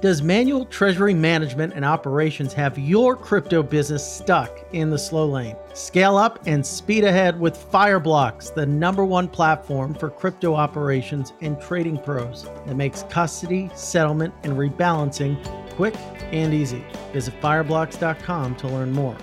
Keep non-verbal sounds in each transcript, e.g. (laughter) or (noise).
Does manual treasury management and operations have your crypto business stuck in the slow lane? Scale up and speed ahead with Fireblocks, the number one platform for crypto operations and trading pros that makes custody, settlement, and rebalancing quick and easy. Visit fireblocks.com to learn more.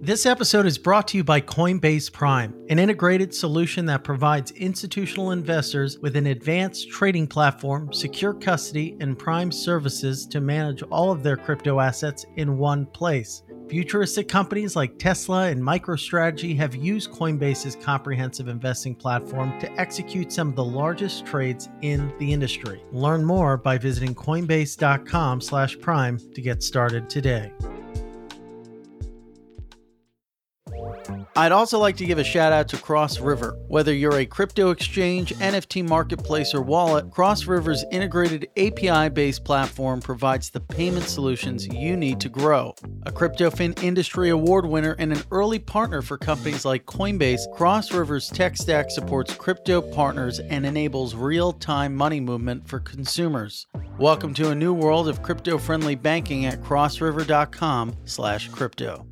This episode is brought to you by Coinbase Prime, an integrated solution that provides institutional investors with an advanced trading platform, secure custody, and prime services to manage all of their crypto assets in one place. Futuristic companies like Tesla and MicroStrategy have used Coinbase's comprehensive investing platform to execute some of the largest trades in the industry. Learn more by visiting coinbase.com/prime to get started today. I'd also like to give a shout out to Cross River. Whether you're a crypto exchange, NFT marketplace, or wallet, Cross River's integrated API based platform provides the payment solutions you need to grow. A CryptoFin Industry Award winner and an early partner for companies like Coinbase, Cross River's tech stack supports crypto partners and enables real time money movement for consumers. Welcome to a new world of crypto friendly banking at crossriver.com/crypto.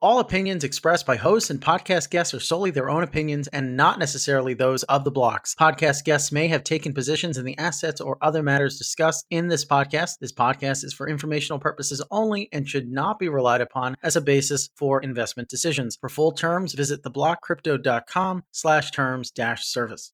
All opinions expressed by hosts and podcast guests are solely their own opinions and not necessarily those of the Block's. Podcast guests may have taken positions in the assets or other matters discussed in this podcast. This podcast is for informational purposes only and should not be relied upon as a basis for investment decisions. For full terms, visit theblockcrypto.com slash terms dash service.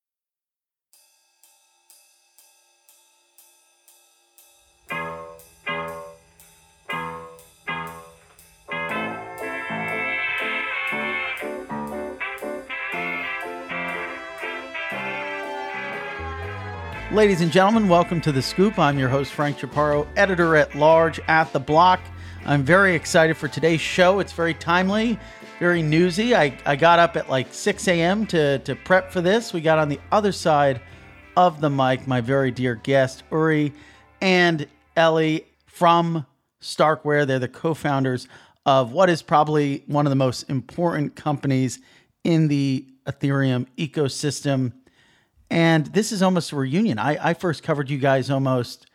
Ladies and gentlemen, welcome to The Scoop. I'm your host, Frank Chaparro, editor at large at The Block. I'm very excited for today's show. It's very timely, very newsy. I, I got up at like 6 a.m. To, to prep for this. We got on the other side of the mic my very dear guest, Uri and Eli from Starkware. They're the co founders of what is probably one of the most important companies in the Ethereum ecosystem. And this is almost a reunion. I, I first covered you guys almost,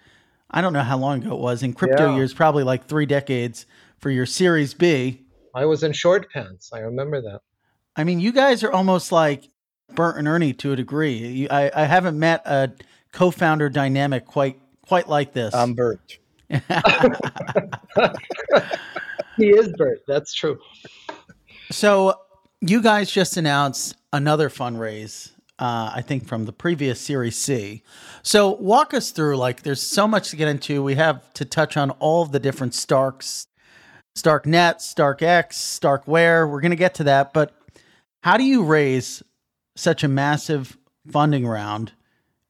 I don't know how long ago it was, in crypto Yeah. years, probably like three decades for your Series B. I was in short pants. I remember that. I mean, you guys are almost like Bert and Ernie to a degree. You, I, I haven't met a co-founder dynamic quite quite like this. I'm Bert. (laughs) He is Bert. That's true. so you guys just announced another fundraise. Uh, I think from the previous Series C. So walk us through. Like, there's so much to get into. We have to touch on all of the different Starks, StarkNet, StarkEx, Starkware. We're going to get to that. But how do you raise such a massive funding round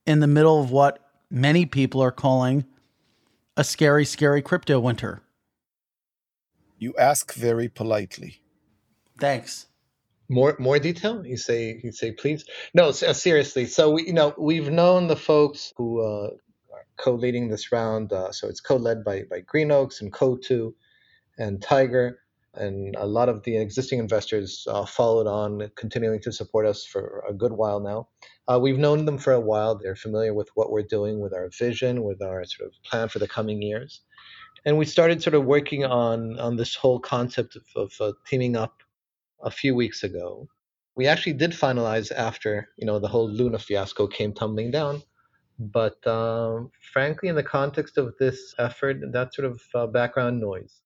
in the middle of what many people are calling a scary, scary crypto winter? You ask very politely. Thanks. More more detail? You say you say please. No, uh, seriously. So we you know we've known the folks who uh, are co-leading this round. Uh, so it's co-led by by Greenoaks and Coatue and Tiger. And a lot of the existing investors uh, followed on, continuing to support us for a good while now. Uh, we've known them for a while. They're familiar with what we're doing, with our vision, with our sort of plan for the coming years. and we started sort of working on on this whole concept of, of uh, teaming up a few weeks ago. We actually did finalize after you know the whole Luna fiasco came tumbling down, but um, frankly, in the context of this effort, that sort of uh, background noise.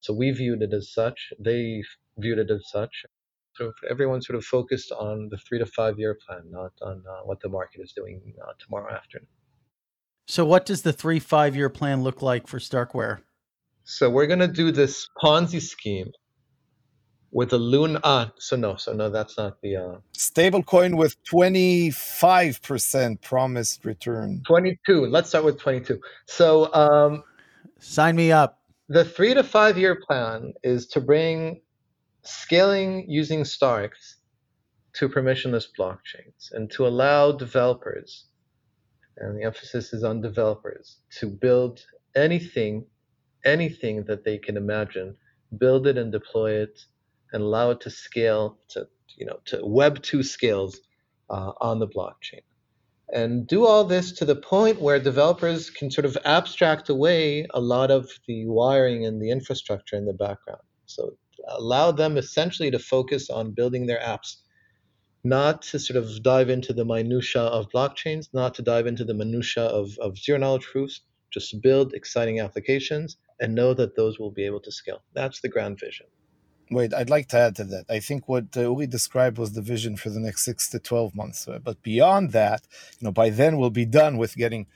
So we viewed it as such. They viewed it as such. Sort of everyone sort of focused on the three to five year plan, not on uh, what the market is doing uh, tomorrow afternoon. So, what does the three, five year plan look like for Starkware? So we're gonna do this Ponzi scheme with a Luna. Ah, so no, so no, that's not the uh, Stablecoin with 25% promised return. 22. Let's start with 22. So um, Sign me up. the three to five year plan is to bring scaling using Starks to permissionless blockchains and to allow developers, and the emphasis is on developers, to build anything, anything that they can imagine, build it and deploy it, and allow it to scale to you know to Web two scales uh, on the blockchain. and do all this to the point where developers can sort of abstract away a lot of the wiring and the infrastructure in the background. So allow them essentially to focus on building their apps, not to sort of dive into the minutia of blockchains, not to dive into the minutia of, of zero knowledge proofs, just build exciting applications and know that those will be able to scale. That's the grand vision. Wait, I'd like to add to that. I think what uh, we described was the vision for the next six to 12 months. Uh, but beyond that, you know, by then we'll be done with getting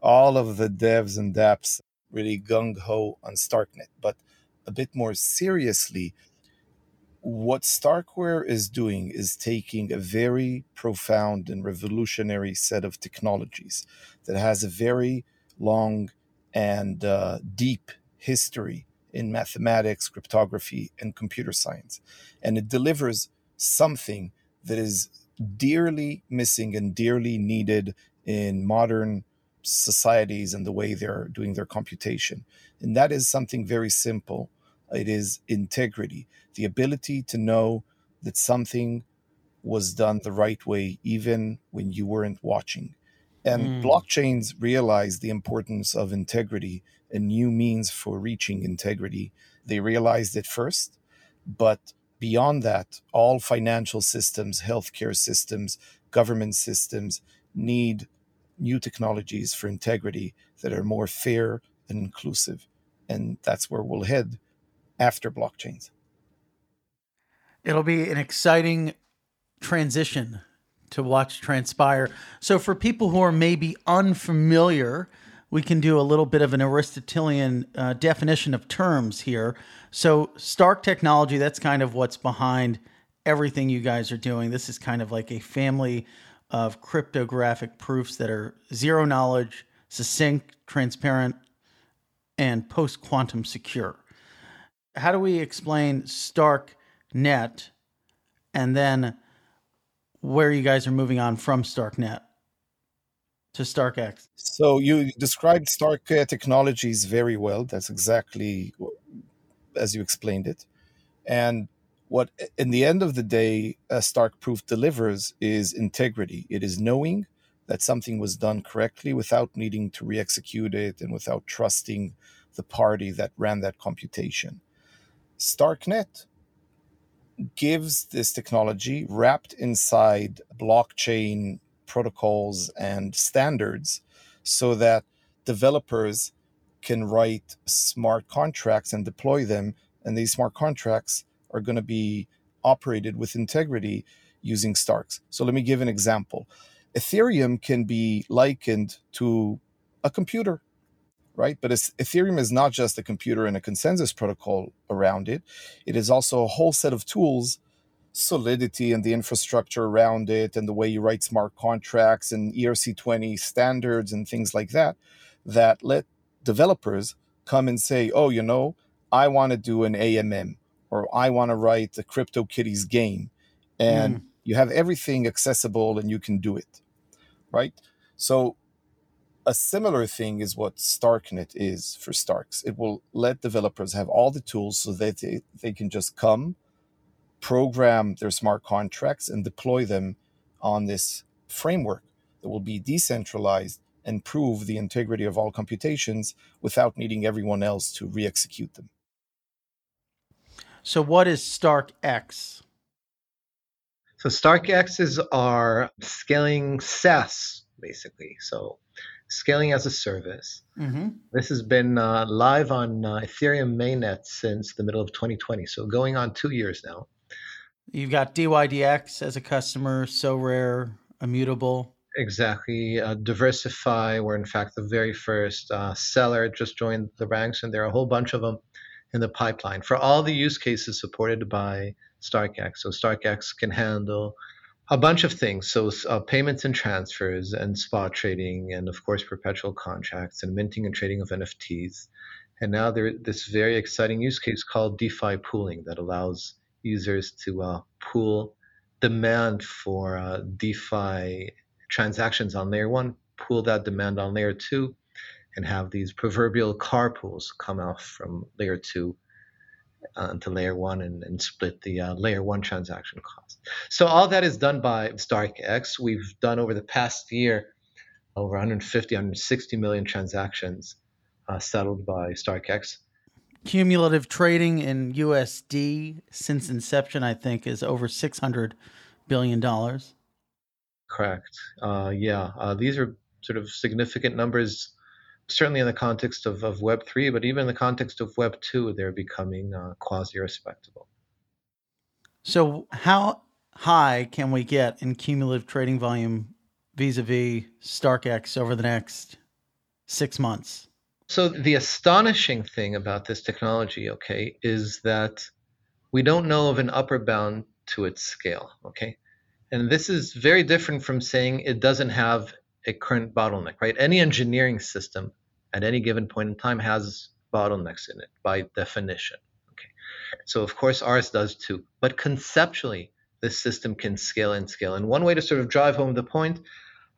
all of the devs and dApps really gung ho on Starknet. But a bit more seriously, what Starkware is doing is taking a very profound and revolutionary set of technologies that has a very long and uh, deep history in mathematics, cryptography, and computer science. And it delivers something that is dearly missing and dearly needed in modern societies and the way they're doing their computation. And that is something very simple it is integrity, the ability to know that something was done the right way, even when you weren't watching. And mm. blockchains realize the importance of integrity and new means for reaching integrity. They realized it first, but beyond that, all financial systems, healthcare systems, government systems need new technologies for integrity that are more fair and inclusive. And that's where we'll head after blockchains. It'll be an exciting transition to watch transpire. So, for people who are maybe unfamiliar, we can do a little bit of an Aristotelian uh, definition of terms here. So, Stark Technology, that's kind of what's behind everything you guys are doing. This is kind of like a family of cryptographic proofs that are zero knowledge, succinct, transparent, and post quantum secure. How do we explain Stark Net and then where you guys are moving on from StarkNet to StarkEx. So you described Stark Technologies very well. That's exactly as you explained it. And what, in the end of the day, Stark proof delivers is integrity. It is knowing that something was done correctly without needing to re execute it and without trusting the party that ran that computation. StarkNet gives this technology wrapped inside blockchain protocols and standards so that developers can write smart contracts and deploy them. And these smart contracts are going to be operated with integrity using Starks. So let me give an example. Ethereum can be likened to a computer right? But Ethereum is not just a computer and a consensus protocol around it. It is also a whole set of tools, Solidity and the infrastructure around it, and the way you write smart contracts and ERC20 standards and things like that, that let developers come and say, oh, you know, I want to do an AMM or I want to write a CryptoKitties game. And mm. you have everything accessible and you can do it, right? So a similar thing is what Starknet is for Starks. It will let developers have all the tools so that they, they can just come, program their smart contracts, and deploy them on this framework that will be decentralized and prove the integrity of all computations without needing everyone else to re execute them. So, what is StarkEx? So, StarkEx is our scaling SaaS, basically. So, scaling as a service. Mm-hmm. This has been uh, live on uh, Ethereum mainnet since the middle of 2020, so going on two years now. You've got DYDX as a customer, Sorare, Immutable. Exactly. Uh, DeversiFi, we're in fact the very first uh, seller, just joined the ranks, and there are a whole bunch of them in the pipeline for all the use cases supported by StarkEx. So StarkX can handle a bunch of things. So uh, payments and transfers and spot trading and of course perpetual contracts and minting and trading of NFTs. And now there's this very exciting use case called DeFi pooling that allows users to uh, pool demand for uh, DeFi transactions on layer one, pool that demand on layer two, and have these proverbial car pools come off from layer two uh, to layer one and, and split the uh, layer one transaction cost. So all that is done by StarkEx. We've done over the past year over 150, 160 million transactions uh, settled by StarkEx. Cumulative trading in USD since inception, I think, is over $600 billion. Correct. Uh, yeah, uh, these are sort of significant numbers, certainly in the context of, of Web3, but even in the context of Web2, they're becoming uh, quasi respectable. So, how high can we get in cumulative trading volume vis a vis StarkEx over the next six months? So, the astonishing thing about this technology, okay, is that we don't know of an upper bound to its scale, okay? And this is very different from saying it doesn't have a current bottleneck, right? Any engineering system at any given point in time has bottlenecks in it by definition. Okay. So of course ours does too. But conceptually, this system can scale and scale. And one way to sort of drive home the point,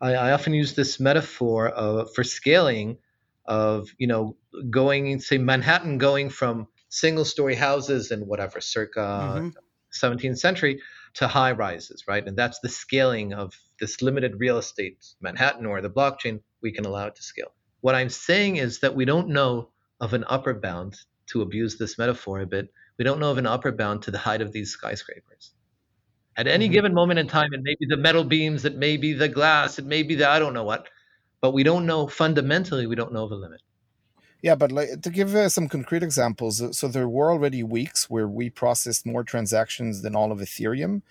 I, I often use this metaphor of, for scaling of, you know, going, say, Manhattan going from single story houses and whatever, circa mm-hmm. 17th century to high rises, right? And that's the scaling of this limited real estate, Manhattan or the blockchain, we can allow it to scale. What I'm saying is that we don't know of an upper bound, to abuse this metaphor a bit, we don't know of an upper bound to the height of these skyscrapers. At any mm-hmm. given moment in time, it may be the metal beams, it may be the glass, it may be the I don't know what, but we don't know fundamentally, we don't know of a limit. Yeah, but like, to give uh, some concrete examples, uh, so there were already weeks where we processed more transactions than all of Ethereum,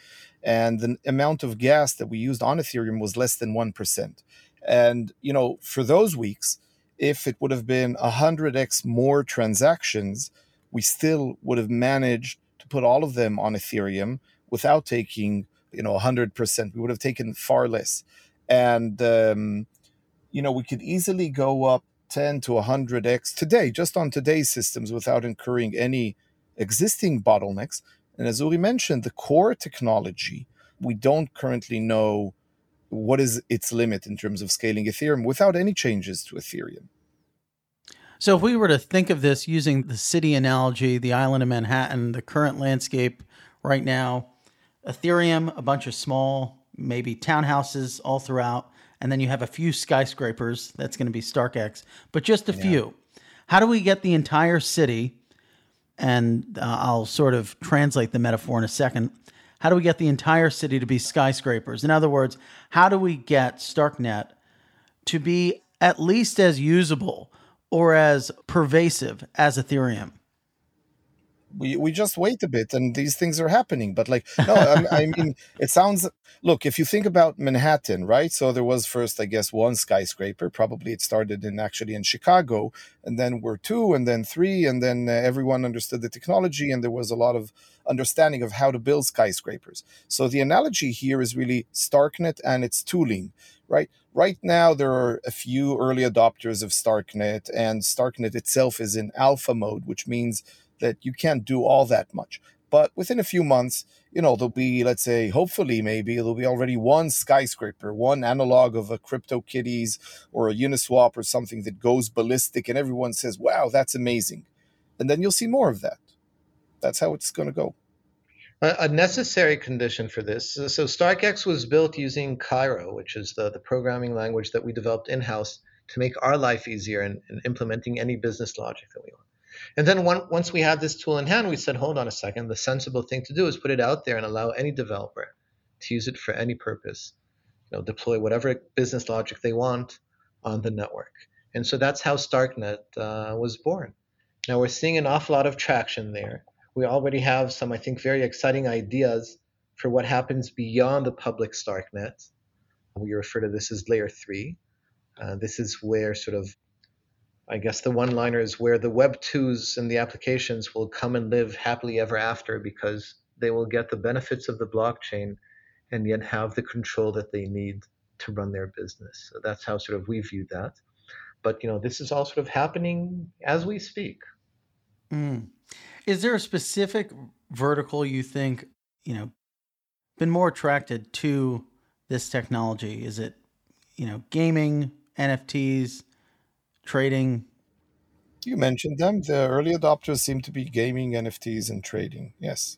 and the amount of gas that we used on Ethereum was less than 1%. And, you know, for those weeks, if it would have been 100x more transactions, we still would have managed to put all of them on Ethereum without taking, you know, 100%. We would have taken far less. And, um, you know, we could easily go up 10 to 100x today, just on today's systems without incurring any existing bottlenecks. And as Uri mentioned, the core technology, we don't currently know what is its limit in terms of scaling Ethereum without any changes to Ethereum. So, if we were to think of this using the city analogy, the island of Manhattan, the current landscape right now, Ethereum, a bunch of small, maybe townhouses all throughout, and then you have a few skyscrapers. That's going to be StarkEx, but just a yeah. few. How do we get the entire city? And uh, I'll sort of translate the metaphor in a second. How do we get the entire city to be skyscrapers? In other words, how do we get StarkNet to be at least as usable or as pervasive as Ethereum? We, we just wait a bit and these things are happening. But like no I, I, (laughs) mean it sounds look if you think about manhattan right? So there was first i guess one skyscraper. Probably it started in actually in chicago and then were two and then three and then uh, everyone understood the technology and there was a lot of understanding of how to build skyscrapers. So the analogy here is really starknet and its tooling right? Right now there are a few early adopters of starknet and starknet itself is in alpha mode which means that you can't do all that much. But within a few months, you know, there'll be, let's say, hopefully, maybe there'll be already one skyscraper, one analog of a CryptoKitties or a Uniswap or something that goes ballistic, and everyone says, wow, that's amazing. And then you'll see more of that. That's how it's going to go. A necessary condition for this. So, StarkEx was built using Cairo, which is the, the programming language that we developed in house to make our life easier in, in implementing any business logic that we want. And then one, once we had this tool in hand, we said, hold on a second. The sensible thing to do is put it out there and allow any developer to use it for any purpose. You know, deploy whatever business logic they want on the network. And so that's how StarkNet uh, was born. Now we're seeing an awful lot of traction there. We already have some, I think, very exciting ideas for what happens beyond the public StarkNet. We refer to this as layer three. Uh, this is where sort of I guess the one liner is where the Web 2s and the applications will come and live happily ever after because they will get the benefits of the blockchain and yet have the control that they need to run their business. So that's how sort of we view that. But you know, this is all sort of happening as we speak. Mm. Is there a specific vertical you think, you know, been more attracted to this technology? Is it, you know, gaming, NFTs, trading? You mentioned them. The early adopters seem to be gaming, NFTs, and trading. Yes.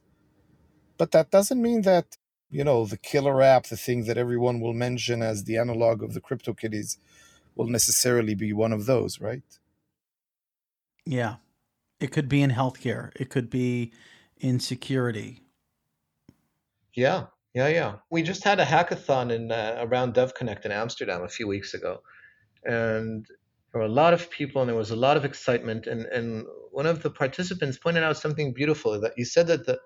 But that doesn't mean that you know, the killer app, the thing that everyone will mention as the analog of the CryptoKitties, will necessarily be one of those, right? Yeah. It could be in healthcare, it could be in security. Yeah, yeah, yeah. We just had a hackathon in uh, around DevConnect in Amsterdam a few weeks ago, and there were a lot of people, and there was a lot of excitement. And and one of the participants pointed out something beautiful that he said that the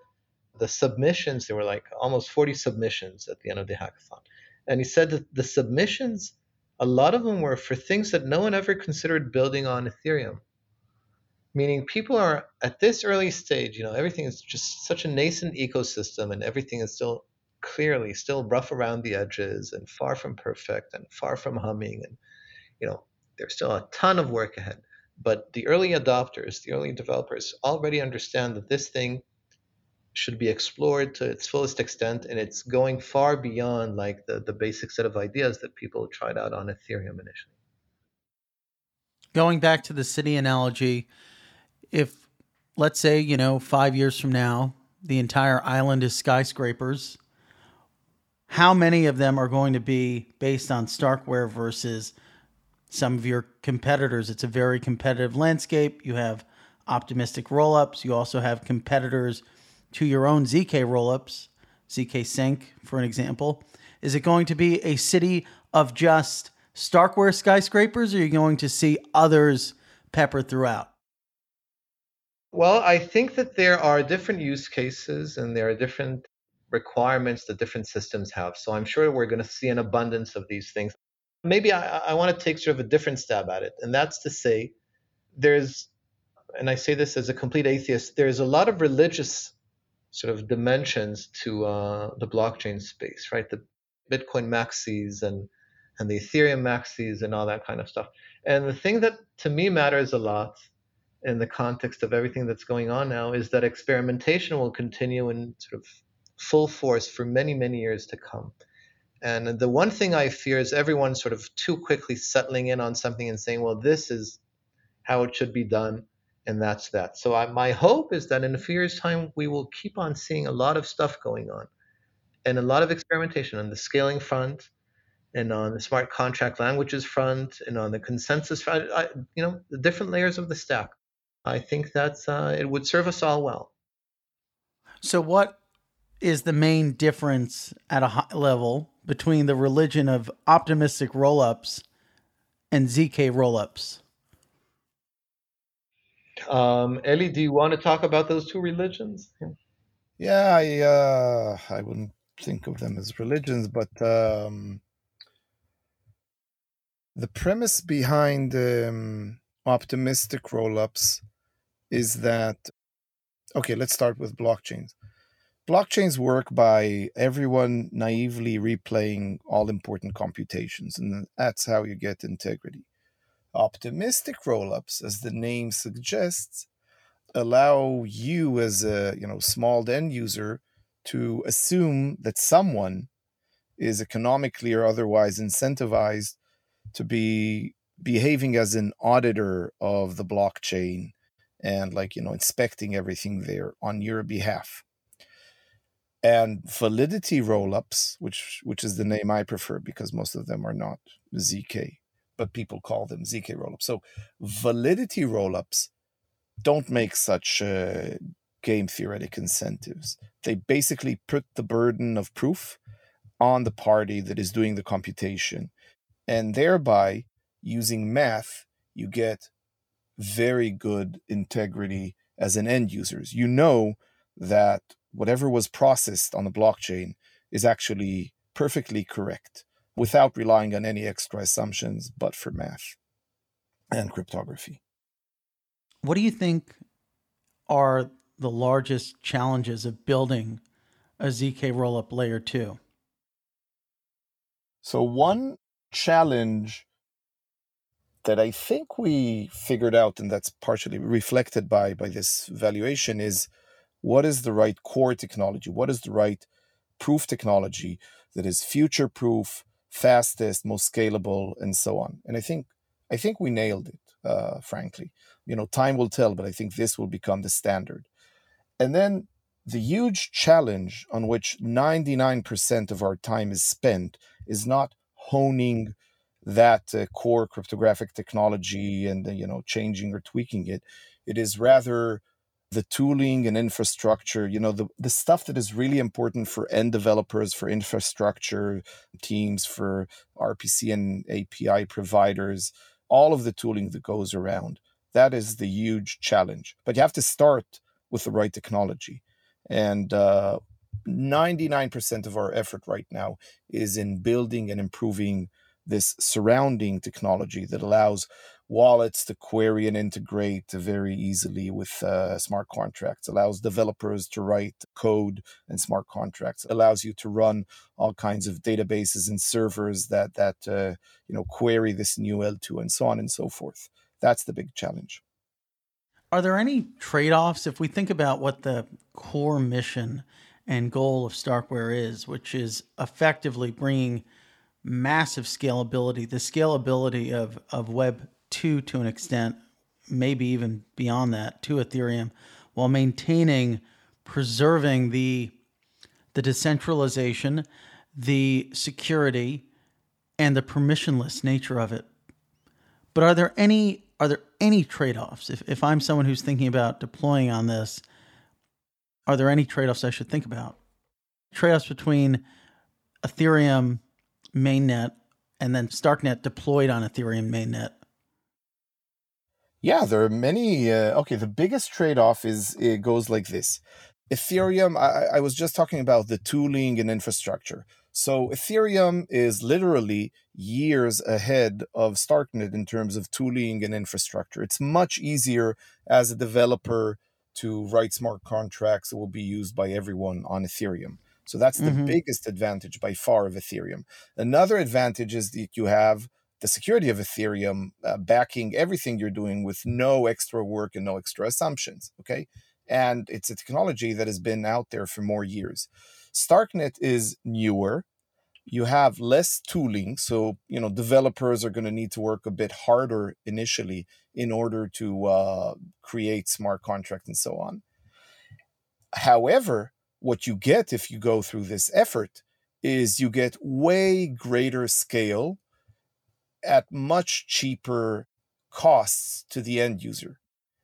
the submissions there were like almost 40 submissions at the end of the hackathon, and he said that the submissions, a lot of them were for things that no one ever considered building on Ethereum meaning people are at this early stage you know everything is just such a nascent ecosystem and everything is still clearly still rough around the edges and far from perfect and far from humming and you know there's still a ton of work ahead but the early adopters the early developers already understand that this thing should be explored to its fullest extent and it's going far beyond like the, the basic set of ideas that people tried out on ethereum initially. Going back to the city analogy if let's say you know five years from now the entire island is skyscrapers how many of them are going to be based on starkware versus some of your competitors. It's a very competitive landscape. You have optimistic rollups. You also have competitors to your own zk rollups zk sync for an example. Is it going to be a city of just starkware skyscrapers or are you going to see others peppered throughout? Well, I think that there are different use cases and there are different requirements that different systems have. So I'm sure we're going to see an abundance of these things. Maybe I, I want to take sort of a different stab at it, and that's to say there's, and I say this as a complete atheist, there's a lot of religious sort of dimensions to uh, the blockchain space, right? The Bitcoin maxis and and the Ethereum maxis and all that kind of stuff. And the thing that to me matters a lot in the context of everything that's going on now is that experimentation will continue in sort of full force for many, many years to come. And the one thing I fear is everyone sort of too quickly settling in on something and saying, well, this is how it should be done, and that's that. So I, my hope is that in a few years' time, we will keep on seeing a lot of stuff going on and a lot of experimentation on the scaling front and on the smart contract languages front and on the consensus front, I, you know, the different layers of the stack. I think that's uh, it would serve us all well. So, what is the main difference at a high level between the religion of optimistic rollups and ZK rollups? Um, Eli, do you want to talk about those two religions? Yeah, I uh, I wouldn't think of them as religions, but um, the premise behind um, optimistic rollups is that okay, let's start with blockchains. Blockchains work by everyone naively replaying all important computations, and that's how you get integrity. Optimistic rollups, as the name suggests, allow you as a you know small end user to assume that someone is economically or otherwise incentivized to be behaving as an auditor of the blockchain and like you know inspecting everything there on your behalf and validity rollups which which is the name i prefer because most of them are not zk but people call them zk rollups. So validity rollups don't make such uh, game theoretic incentives. They basically put the burden of proof on the party that is doing the computation. And thereby using math you get very good integrity as an end users. You know that whatever was processed on the blockchain is actually perfectly correct without relying on any extra assumptions but for math and cryptography. What do you think are the largest challenges of building a ZK rollup layer 2? So one challenge that I think we figured out, and that's partially reflected by by this valuation, is what is the right core technology? What is the right proof technology that is future proof, fastest, most scalable, and so on? And I think I think we nailed it. Uh, frankly, you know, time will tell, but I think this will become the standard. And then The huge challenge on which 99% of our time is spent is not honing that uh, core cryptographic technology and uh, you know changing or tweaking it it is rather the tooling and infrastructure you know the, the stuff that is really important for end developers for infrastructure teams for rpc and api providers all of the tooling that goes around that is the huge challenge. But you have to start with the right technology. And uh, 99% of our effort right now is in building and improving this surrounding technology that allows wallets to query and integrate very easily with uh, smart contracts. Allows developers to write code and smart contracts. Allows you to run all kinds of databases and servers that that uh, you know query this new l2 and so on and so forth. That's the big challenge. Are there any trade-offs? If we think about what the core mission and goal of starkware is which is effectively bringing massive scalability the scalability of of web two to an extent, maybe even beyond that, to Ethereum, while maintaining, preserving the the decentralization, the security, and the permissionless nature of it. But are there any are there any trade-offs? If if I'm someone who's thinking about deploying on this, are there any trade-offs I should think about? Trade-offs between Ethereum mainnet and then Starknet deployed on Ethereum mainnet yeah, there are many. Uh, okay, the biggest trade off is it goes like this Ethereum, I, I was just talking about the tooling and infrastructure. So Ethereum is literally years ahead of Starknet in terms of tooling and infrastructure. It's much easier as a developer to write smart contracts that will be used by everyone on Ethereum. So that's the mm-hmm. biggest advantage by far of Ethereum. Another advantage is that you have the security of Ethereum uh, backing everything you're doing with no extra work and no extra assumptions. Okay. And it's a technology that has been out there for more years. Starknet is newer. You have less tooling. So, you know, developers are going to need to work a bit harder initially in order to uh, create smart contracts and so on. However, what you get if you go through this effort is you get way greater scale at much cheaper costs to the end user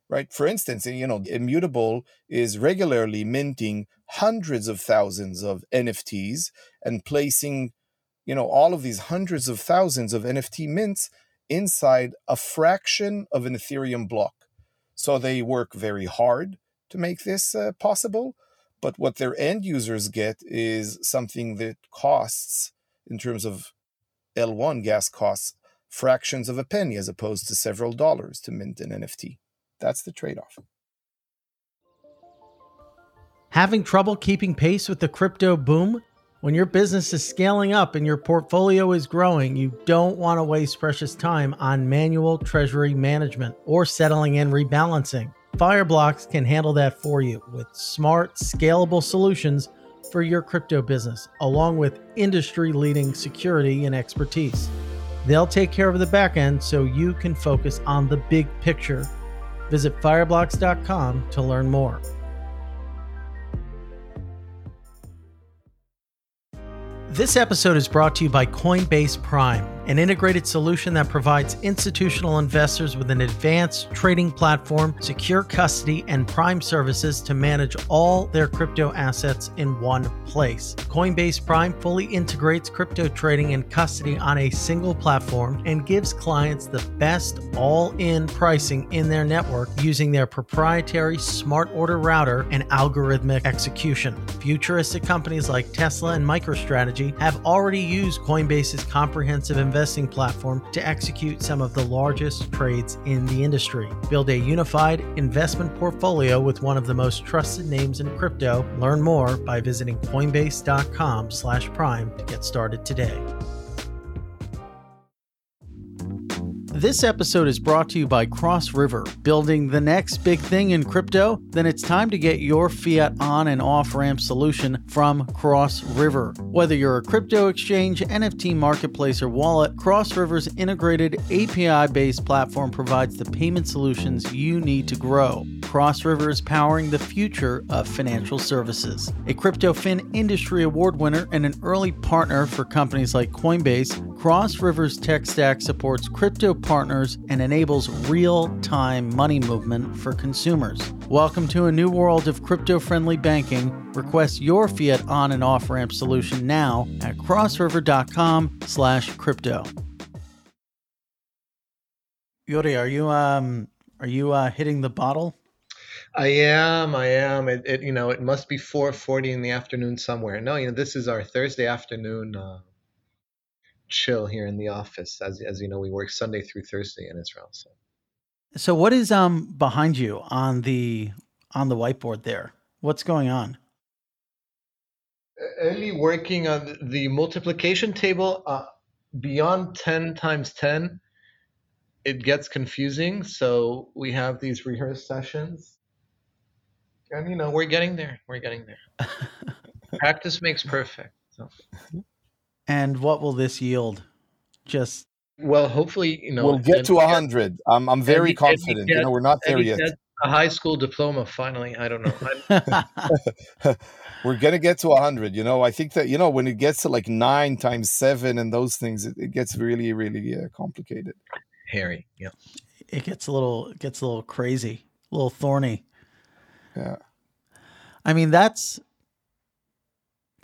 right? For instance you know immutable is regularly minting hundreds of thousands of nfts and placing you know all of these hundreds of thousands of nft mints inside a fraction of an ethereum block. So they work very hard to make this uh, possible but what their end users get is something that costs in terms of l1 gas costs fractions of a penny as opposed to several dollars to mint an NFT. That's the trade off. Having trouble keeping pace with the crypto boom? When your business is scaling up and your portfolio is growing, you don't want to waste precious time on manual treasury management or settling and rebalancing. Fireblocks can handle that for you with smart, scalable solutions for your crypto business, along with industry leading security and expertise. They'll take care of the back end so you can focus on the big picture. Visit fireblocks.com to learn more. This episode is brought to you by Coinbase Prime an integrated solution that provides institutional investors with an advanced trading platform, secure custody, and prime services to manage all their crypto assets in one place. Coinbase Prime fully integrates crypto trading and custody on a single platform and gives clients the best all in pricing in their network using their proprietary smart order router and algorithmic execution. Futuristic companies like Tesla and MicroStrategy have already used Coinbase's comprehensive investment investing platform to execute some of the largest trades in the industry. Build a unified investment portfolio with one of the most trusted names in crypto. Learn more by visiting coinbase.com/prime to get started today. This episode is brought to you by Cross River. Building the next big thing in crypto? Then it's time to get your fiat on and off ramp solution from Cross River. Whether you're a crypto exchange, NFT marketplace, or wallet, Cross River's integrated API based platform provides the payment solutions you need to grow. Cross River is powering the future of financial services. A CryptoFin Industry Award winner and an early partner for companies like Coinbase, Cross River's tech stack supports crypto partners and enables real time money movement for consumers. Welcome to a new world of crypto friendly banking. Request your fiat on and off ramp solution now at crossriver.com slash crypto. Uri, are you um are you uh, hitting the bottle? I am. I am. It, it, you know it must be 4:40 in the afternoon somewhere. No, you know this is our Thursday afternoon uh, chill here in the office. As as you know, we work Sunday through Thursday in Israel. So. So what is um behind you on the on the whiteboard there? What's going on? Eli working on the multiplication table uh, beyond 10 times 10 it gets confusing. So we have these rehearse sessions, and you know we're getting there. We're getting there. (laughs) Practice makes perfect. So. And what will this yield? Just well, hopefully, you know, we'll get to a hundred. I'm I'm very confident. Get, you know, we're not there yet. A high school diploma, finally. I don't know. (laughs) (laughs) we're gonna get to a hundred. You know, I think that you know when it gets to like nine times seven and those things, it, it gets really, really uh, complicated hairy. Yeah. It gets a little it gets a little crazy, a little thorny. Yeah. I mean, that's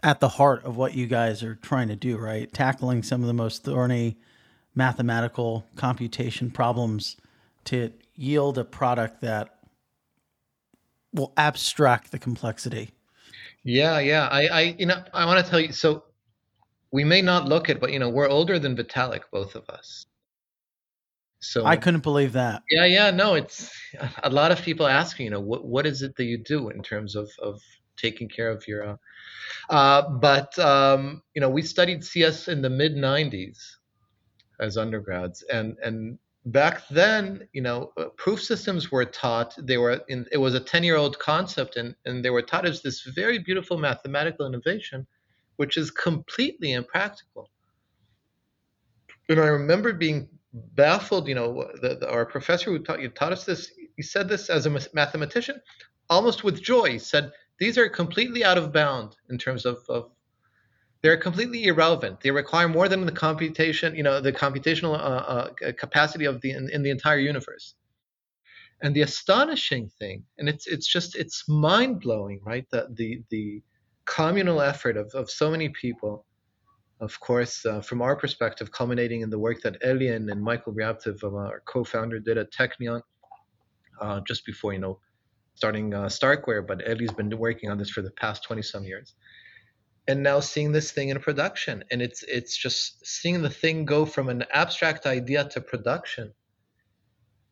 at the heart of what you guys are trying to do, right? Tackling some of the most thorny mathematical computation problems to yield a product that will abstract the complexity. Yeah, yeah. I, I you know, I want to tell you so we may not look it, but you know, we're older than Vitalik, both of us. So I couldn't believe that. Yeah, yeah, no, it's a lot of people ask me, you know, what what is it that you do in terms of of taking care of your uh, but um, you know, we studied CS in the mid 90s as undergrads and and back then, you know, uh, proof systems were taught. They were in it was a 10-year-old concept and and they were taught as this very beautiful mathematical innovation which is completely impractical. And I remember being baffled. You know, the, the, our professor who taught taught us this. He said this as a mathematician, almost with joy. He said these are completely out of bound in terms of, of they're completely irrelevant. They require more than the computation, you know, the computational uh, uh, capacity of the in, in, the entire universe. And the astonishing thing, and it's it's just it's mind blowing, right? That the the communal effort of, of so many people of course, uh, from our perspective, culminating in the work that Elian and Michael Riabzev, uh, our co-founder, did at Technion uh, just before, you know, starting uh, Starkware. But Eli's been working on this for the past 20 some years, and now seeing this thing in production, and it's it's just seeing the thing go from an abstract idea to production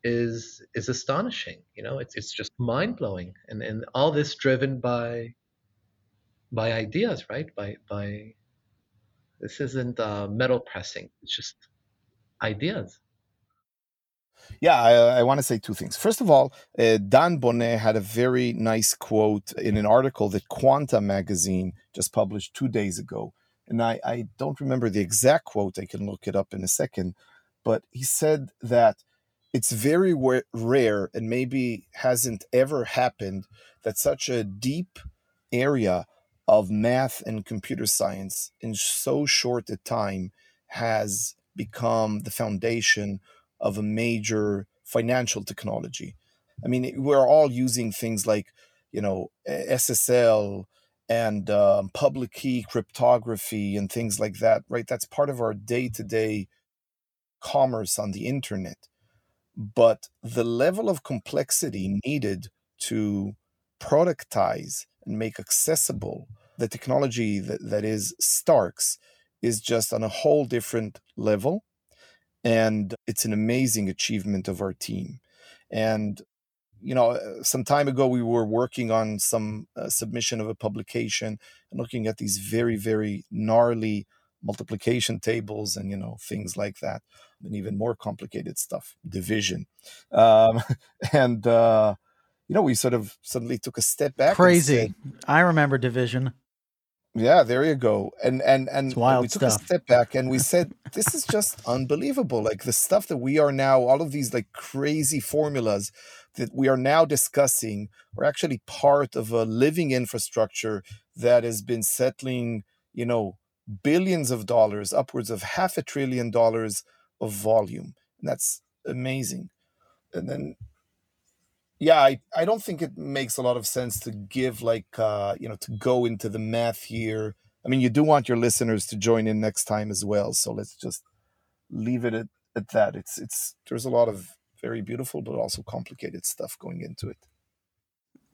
is is astonishing. You know, it's it's just mind blowing, and and all this driven by by ideas, right? By by this isn't uh, metal pressing. It's just ideas. Yeah, I, I want to say two things. First of all, uh, Dan Boneh had a very nice quote in an article that Quanta magazine just published two days ago. And I, I don't remember the exact quote. I can look it up in a second. But he said that it's very rare and maybe hasn't ever happened that such a deep area of math and computer science in so short a time has become the foundation of a major financial technology. I mean, we're all using things like, you know, SSL and um, public key cryptography and things like that, right? That's part of our day to day commerce on the internet. But the level of complexity needed to productize and make accessible the technology that, that is Starks is just on a whole different level. And it's an amazing achievement of our team. And, you know, uh, some time ago, we were working on some uh, submission of a publication and looking at these very, very gnarly multiplication tables and, you know, things like that, and even more complicated stuff, division. Um, (laughs) and, uh, you know, we sort of suddenly took a step back. Crazy. Said, I remember division Yeah, there you go. And and and we took stuff. a step back and we said, this is just unbelievable. Like the stuff that we are now, all of these like crazy formulas that we are now discussing are actually part of a living infrastructure that has been settling, you know, billions of dollars, upwards of half a trillion dollars of volume. And that's amazing. And then yeah I, I don't think it makes a lot of sense to give like uh you know to go into the math here. I mean you do want your listeners to join in next time as well so let's just leave it at, at that. It's it's there's a lot of very beautiful but also complicated stuff going into it.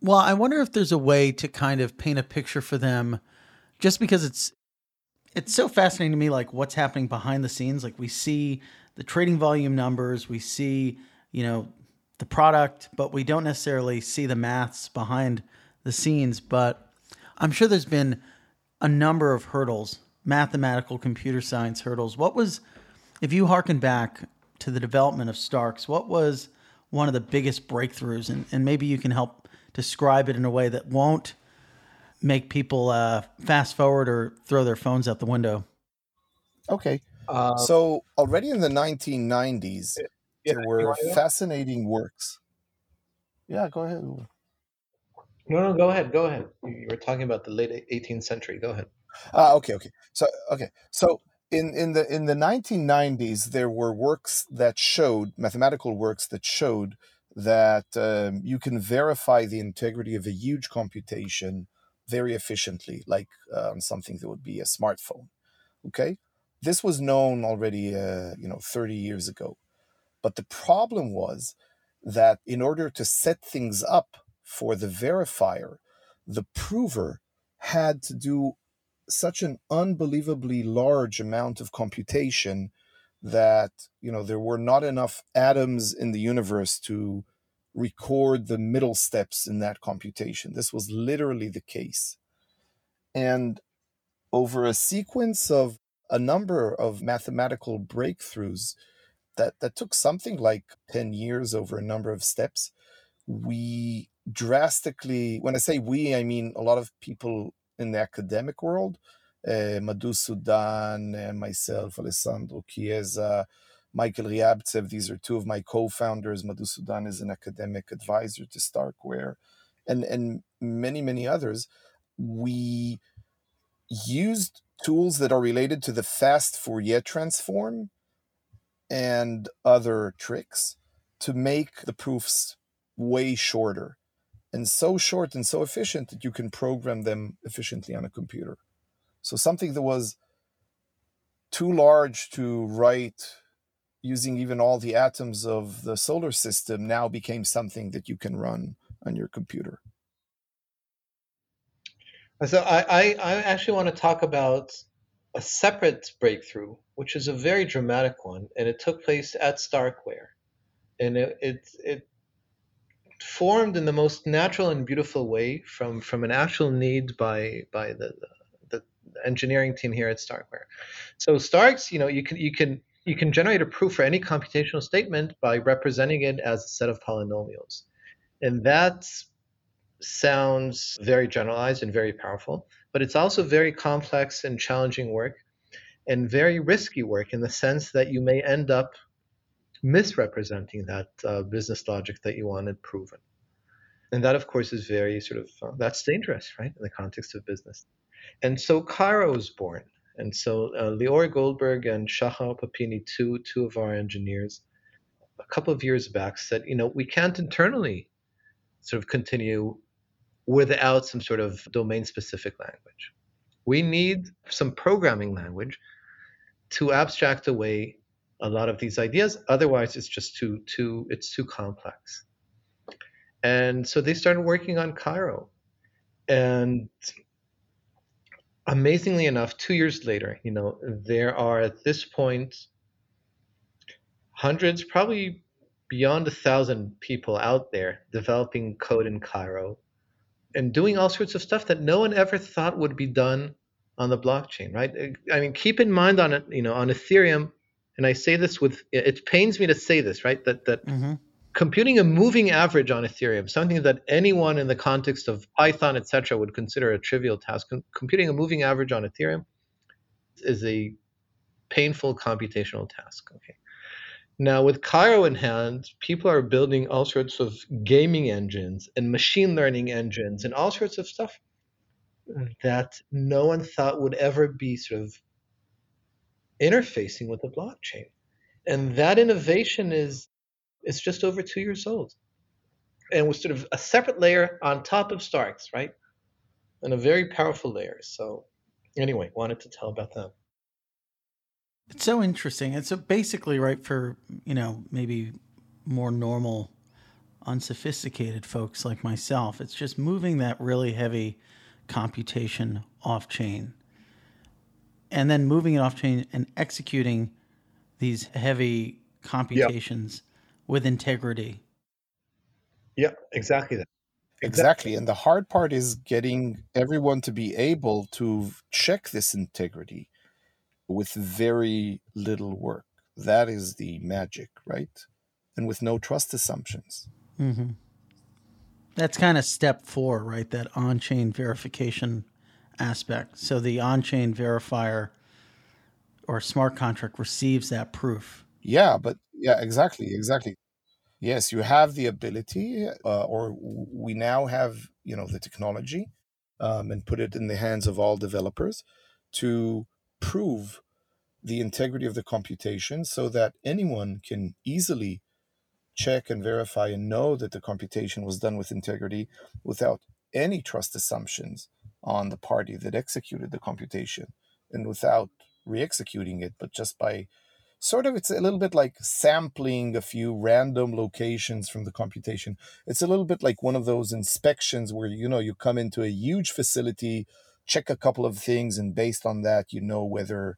Well, I wonder if there's a way to kind of paint a picture for them just because it's it's so fascinating to me like what's happening behind the scenes. Like we see the trading volume numbers we see you know the product but we don't necessarily see the maths behind the scenes. But i'm sure there's been a number of hurdles mathematical computer science hurdles. What was if you harken back to the development of starks what was one of the biggest breakthroughs? And, and maybe you can help describe it in a way that won't make people uh, fast forward or throw their phones out the window. okay. Uh, so already in the 1990s yeah, there were fascinating works yeah go ahead no, no, go ahead, go ahead. You you were talking about the late 18th century. Go ahead. Ah, okay, okay. So, okay, so in in the in the 1990s, there were works that showed mathematical works that showed that um, you can verify the integrity of a huge computation very efficiently, like uh, on something that would be a smartphone. Okay, this was known already, uh, you know, 30 years ago. But the problem was that in order to set things up for the verifier, the prover had to do such an unbelievably large amount of computation that you know there were not enough atoms in the universe to record the middle steps in that computation. This was literally the case. And over a sequence of a number of mathematical breakthroughs that that took something like 10 years over a number of steps we drastically when i say we i mean a lot of people in the academic world uh, Madhu Sudan, uh, myself, Alessandro Chiesa, Michael Riabzev. These are two of my co-founders. Madhu Sudan is an academic advisor to Starkware, and and many many others. We used tools that are related to the fast Fourier transform and other tricks to make the proofs way shorter and so short and so efficient that you can program them efficiently on a computer. So something that was too large to write using even all the atoms of the solar system now became something that you can run on your computer. So I, I, I actually want to talk about a separate breakthrough, which is a very dramatic one, and it took place at Starkware, and it it, it formed in the most natural and beautiful way from from an actual need by by the the, the engineering team here at Starkware. So Starks, you know, you can you can you can generate a proof for any computational statement by representing it as a set of polynomials, and that sounds very generalized and very powerful, but it's also very complex and challenging work and very risky work in the sense that you may end up misrepresenting that uh, business logic that you wanted proven. And that, of course, is very sort of, uh, that's dangerous, right, in the context of business. And so Cairo was born. And so uh, Lior Goldberg and Shahar Papini, two, two of our engineers, a couple of years back said, you know, we can't internally sort of continue without some sort of domain specific language. We need some programming language to abstract away a lot of these ideas. Otherwise, it's just too too it's too complex. And so they started working on Cairo. And amazingly enough, two years later, you know, there are at this point hundreds, probably beyond a thousand people out there developing code in Cairo and doing all sorts of stuff that no one ever thought would be done on the blockchain, right? I mean, keep in mind on it, you know, on Ethereum, and I say this with it pains me to say this, right? That that Mm-hmm. computing a moving average on Ethereum, something that anyone in the context of Python, etc., would consider a trivial task, com- computing a moving average on Ethereum is a painful computational task. Okay. Now, with Cairo in hand, people are building all sorts of gaming engines and machine learning engines and all sorts of stuff that no one thought would ever be sort of interfacing with the blockchain. And that innovation is it's just over two years old. And was sort of a separate layer on top of Starks, right? And a very powerful layer. So anyway, wanted to tell about that. It's so interesting. It's so basically right for, you know, maybe more normal, unsophisticated folks like myself. It's just moving that really heavy computation off chain and then moving it off chain and executing these heavy computations yep. with integrity. Yeah, exactly that. Exactly. And the hard part is getting everyone to be able to check this integrity with very little work. That is the magic, right? And with no trust assumptions. Mm-hmm. That's kind of step four, right? That on chain verification aspect. So the on chain verifier or smart contract receives that proof. Yeah, but yeah, exactly, exactly. Yes, you have the ability, uh, or we now have, you know, the technology, um, and put it in the hands of all developers to prove the integrity of the computation, so that anyone can easily check and verify and know that the computation was done with integrity without any trust assumptions on the party that executed the computation and without re-executing it, but just by sort of it's a little bit like sampling a few random locations from the computation. It's a little bit like one of those inspections where you know you come into a huge facility, check a couple of things, and based on that, you know whether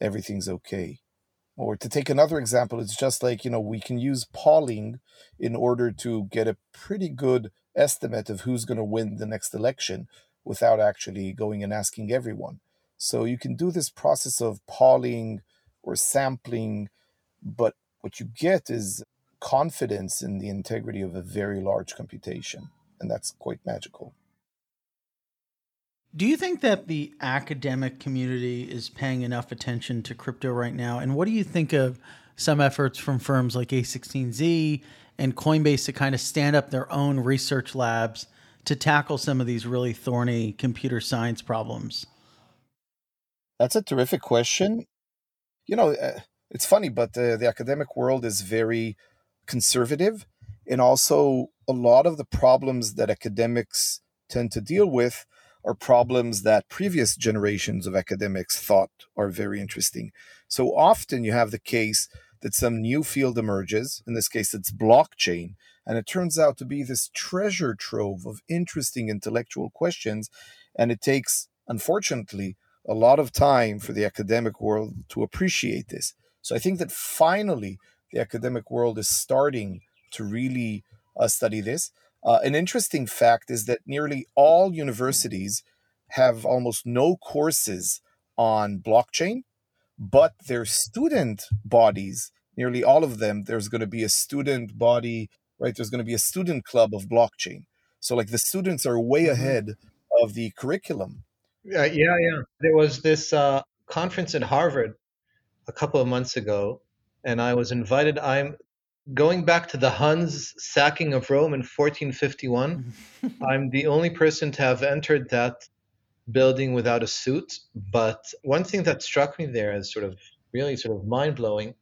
everything's okay. Or to take another example, it's just like, you know, we can use polling in order to get a pretty good estimate of who's going to win the next election without actually going and asking everyone. So you can do this process of polling or sampling, but what you get is confidence in the integrity of a very large computation. And that's quite magical. Do you think that the academic community is paying enough attention to crypto right now? And what do you think of some efforts from firms like A16Z and Coinbase to kind of stand up their own research labs to tackle some of these really thorny computer science problems? That's a terrific question. You know, uh, it's funny, but uh, the academic world is very conservative. And also, a lot of the problems that academics tend to deal with are problems that previous generations of academics thought are very interesting. So often you have the case that some new field emerges, in this case, it's blockchain, and it turns out to be this treasure trove of interesting intellectual questions. And it takes, unfortunately, a lot of time for the academic world to appreciate this. So I think that finally the academic world is starting to really uh, study this. Uh, an interesting fact is that nearly all universities have almost no courses on blockchain, but their student bodies, nearly all of them, there's going to be a student body, right? There's going to be a student club of blockchain. So, like, the students are way mm-hmm. ahead of the curriculum. Uh, yeah, yeah. There was this uh, conference at Harvard a couple of months ago, and I was invited. I'm going back to the Huns sacking of Rome in 1451. (laughs) I'm the only person to have entered that building without a suit. But one thing that struck me there as sort of really sort of mind blowing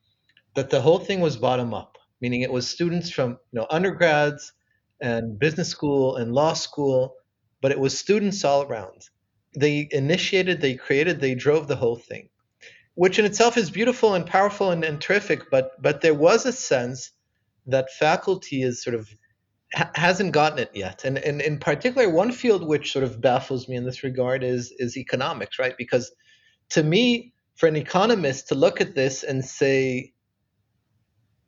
that the whole thing was bottom up, meaning it was students from you know undergrads and business school and law school, but it was students all around they initiated, they created, they drove the whole thing, which in itself is beautiful and powerful and, and terrific. But but there was a sense that faculty is sort of ha- hasn't gotten it yet, and, and in particular, one field which sort of baffles me in this regard is is economics, right? Because to me, for an economist to look at this and say,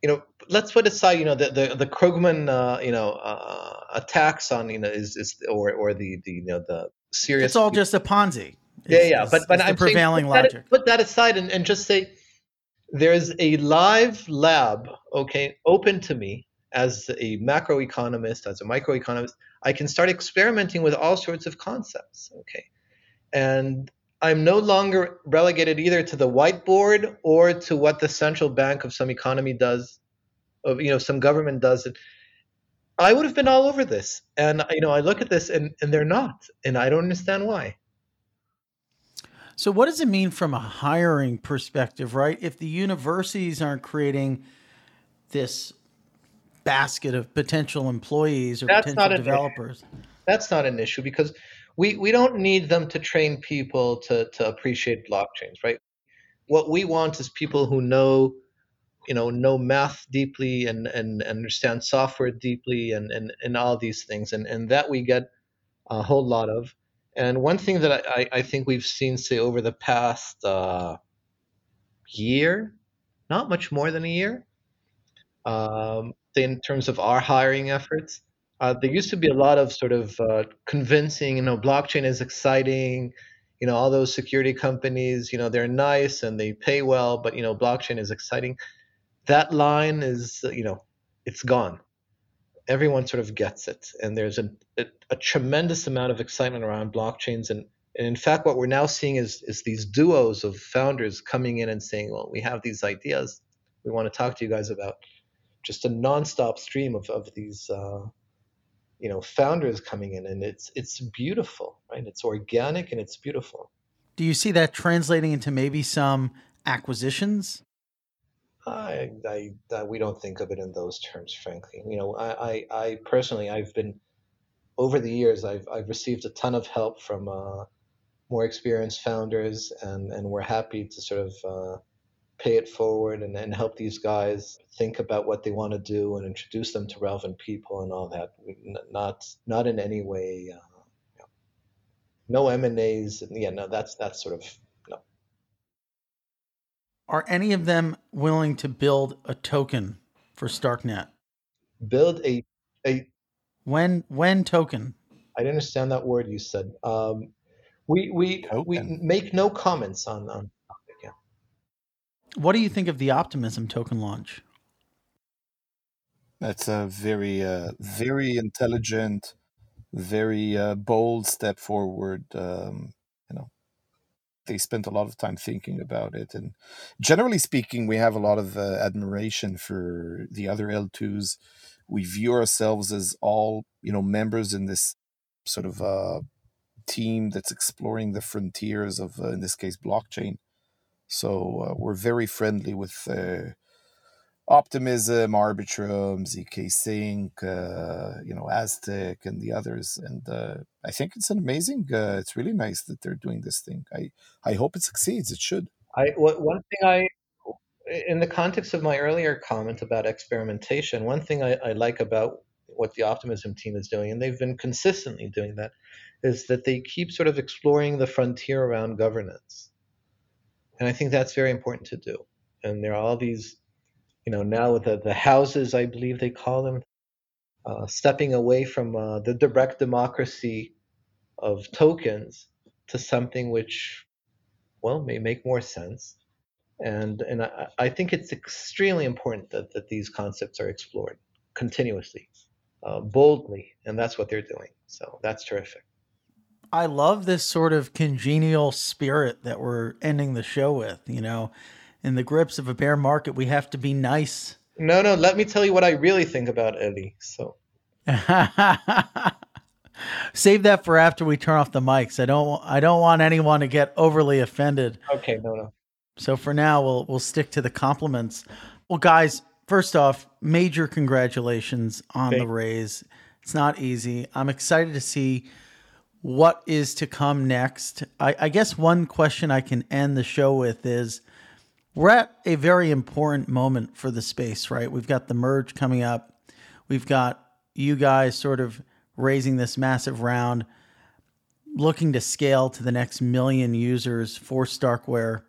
you know, let's put aside, you know, the the, the Krugman, uh, you know, uh, attacks on, you know, is, is or or the the you know the serious. It's all just a Ponzi. Yeah, yeah, but but I'm prevailing saying, put logic. That, put that aside and, and just say there's a live lab, okay, open to me as a macroeconomist, as a microeconomist, I can start experimenting with all sorts of concepts. Okay. And I'm no longer relegated either to the whiteboard or to what the central bank of some economy does, of you know, some government does. I would have been all over this. And you know, I look at this and, and they're not. And I don't understand why. So what does it mean from a hiring perspective, right? If the universities aren't creating this basket of potential employees or That's potential developers. Issue. That's not an issue because we, we don't need them to train people to, to appreciate blockchains, right? What we want is people who know, you know, know math deeply and, and understand software deeply and, and, and all these things. And, and that we get a whole lot of. And one thing that I, I think we've seen, say, over the past uh, year, not much more than a year, um, in terms of our hiring efforts, uh, there used to be a lot of sort of uh, convincing, you know, blockchain is exciting, you know, all those security companies, you know, they're nice and they pay well, but you know, blockchain is exciting. That line is, you know, it's gone. Everyone sort of gets it, and there's a, a, a tremendous amount of excitement around blockchains. And, and in fact, what we're now seeing is is these duos of founders coming in and saying, "Well, we have these ideas we want to talk to you guys about." Just a nonstop stream of of these. Uh, you know founders coming in and it's it's beautiful right it's organic and it's beautiful do you see that translating into maybe some acquisitions I, I, I we don't think of it in those terms frankly you know I, I, I personally i've been over the years i've, I've received a ton of help from uh, more experienced founders and, and we're happy to sort of uh, pay it forward and, and help these guys think about what they want to do and introduce them to relevant people and all that. Not not in any way. Uh, no M and A's. Yeah, no, that's that's sort of. Are any of them willing to build a token for Starknet? Build a a when when token? I didn't understand that word you said. Um, we we token. we make no comments on on what do you think of the Optimism token launch? That's a very, uh, very intelligent, very uh, bold step forward. Um, you know, they spent a lot of time thinking about it, and generally speaking, we have a lot of uh, admiration for the other L2s. We view ourselves as all, you know, members in this sort of uh, team that's exploring the frontiers of, uh, in this case, blockchain. So uh, we're very friendly with uh, Optimism, Arbitrum, ZK Sync, uh, you know, Aztec, and the others. And uh, I think it's an amazing. Uh, it's really nice that they're doing this thing. I I hope it succeeds. It should. I one thing I, in the context of my earlier comment about experimentation, one thing I, I like about what the Optimism team is doing, and they've been consistently doing that, is that they keep sort of exploring the frontier around governance and I think that's very important to do. And there are all these, you know, now the the houses, I believe they call them, uh, stepping away from uh, the direct democracy of tokens to something which, well, may make more sense. And and I, I think it's extremely important that, that these concepts are explored continuously, uh, boldly, and that's what they're doing. So that's terrific. I love this sort of congenial spirit that we're ending the show with. You know, in the grips of a bear market, we have to be nice. No, no. Let me tell you what I really think about Eli. So. (laughs) Save that for after we turn off the mics. I don't. I don't want anyone to get overly offended. Okay. No. No. So for now, we'll we'll stick to the compliments. Well, guys, first off, major congratulations on the raise. It's not easy. I'm excited to see what is to come next. I, I, guess one question I can end the show with is we're at a very important moment for the space, right? We've got the merge coming up. We've got you guys sort of raising this massive round, looking to scale to the next million users for Starkware.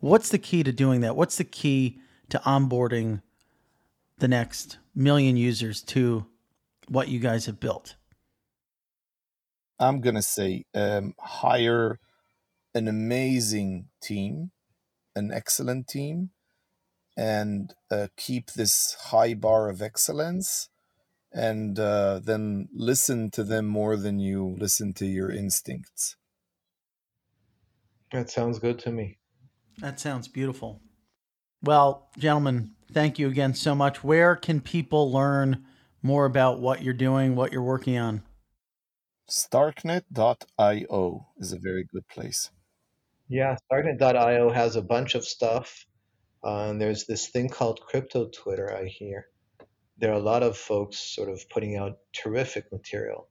What's the key to doing that? What's the key to onboarding the next million users to what you guys have built? I'm gonna say um, hire an amazing team, an excellent team, and uh, keep this high bar of excellence and uh, then listen to them more than you listen to your instincts. That sounds good to me. That sounds beautiful. Well, gentlemen, thank you again so much. Where can people learn more about what you're doing, what you're working on? Starknet.io is a very good place. Yeah, Starknet.io has a bunch of stuff. Uh, and there's this thing called crypto Twitter, I hear. There are a lot of folks sort of putting out terrific material,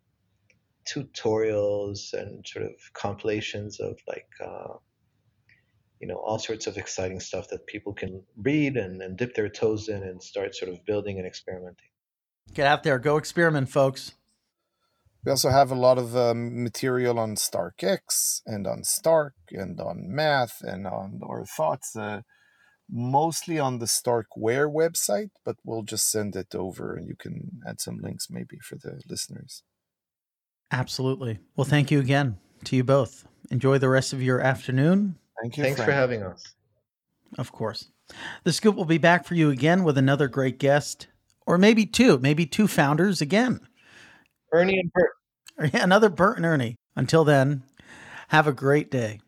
tutorials and sort of compilations of like, uh, you know, all sorts of exciting stuff that people can read and, and dip their toes in and start sort of building and experimenting. Get out there, go experiment, folks. We also have a lot of um, material on StarkEx and on Stark and on math and on our thoughts. Uh, mostly on the Starkware website, but we'll just send it over and you can add some links maybe for the listeners. Absolutely. Well, thank you again to you both. Enjoy the rest of your afternoon. Thank you. Thanks Frank. for having us. Of course. The Scoop will be back for you again with another great guest, or maybe two, maybe two founders again. Ernie and Bert. (laughs) Another Bert and Ernie. Until then, have a great day.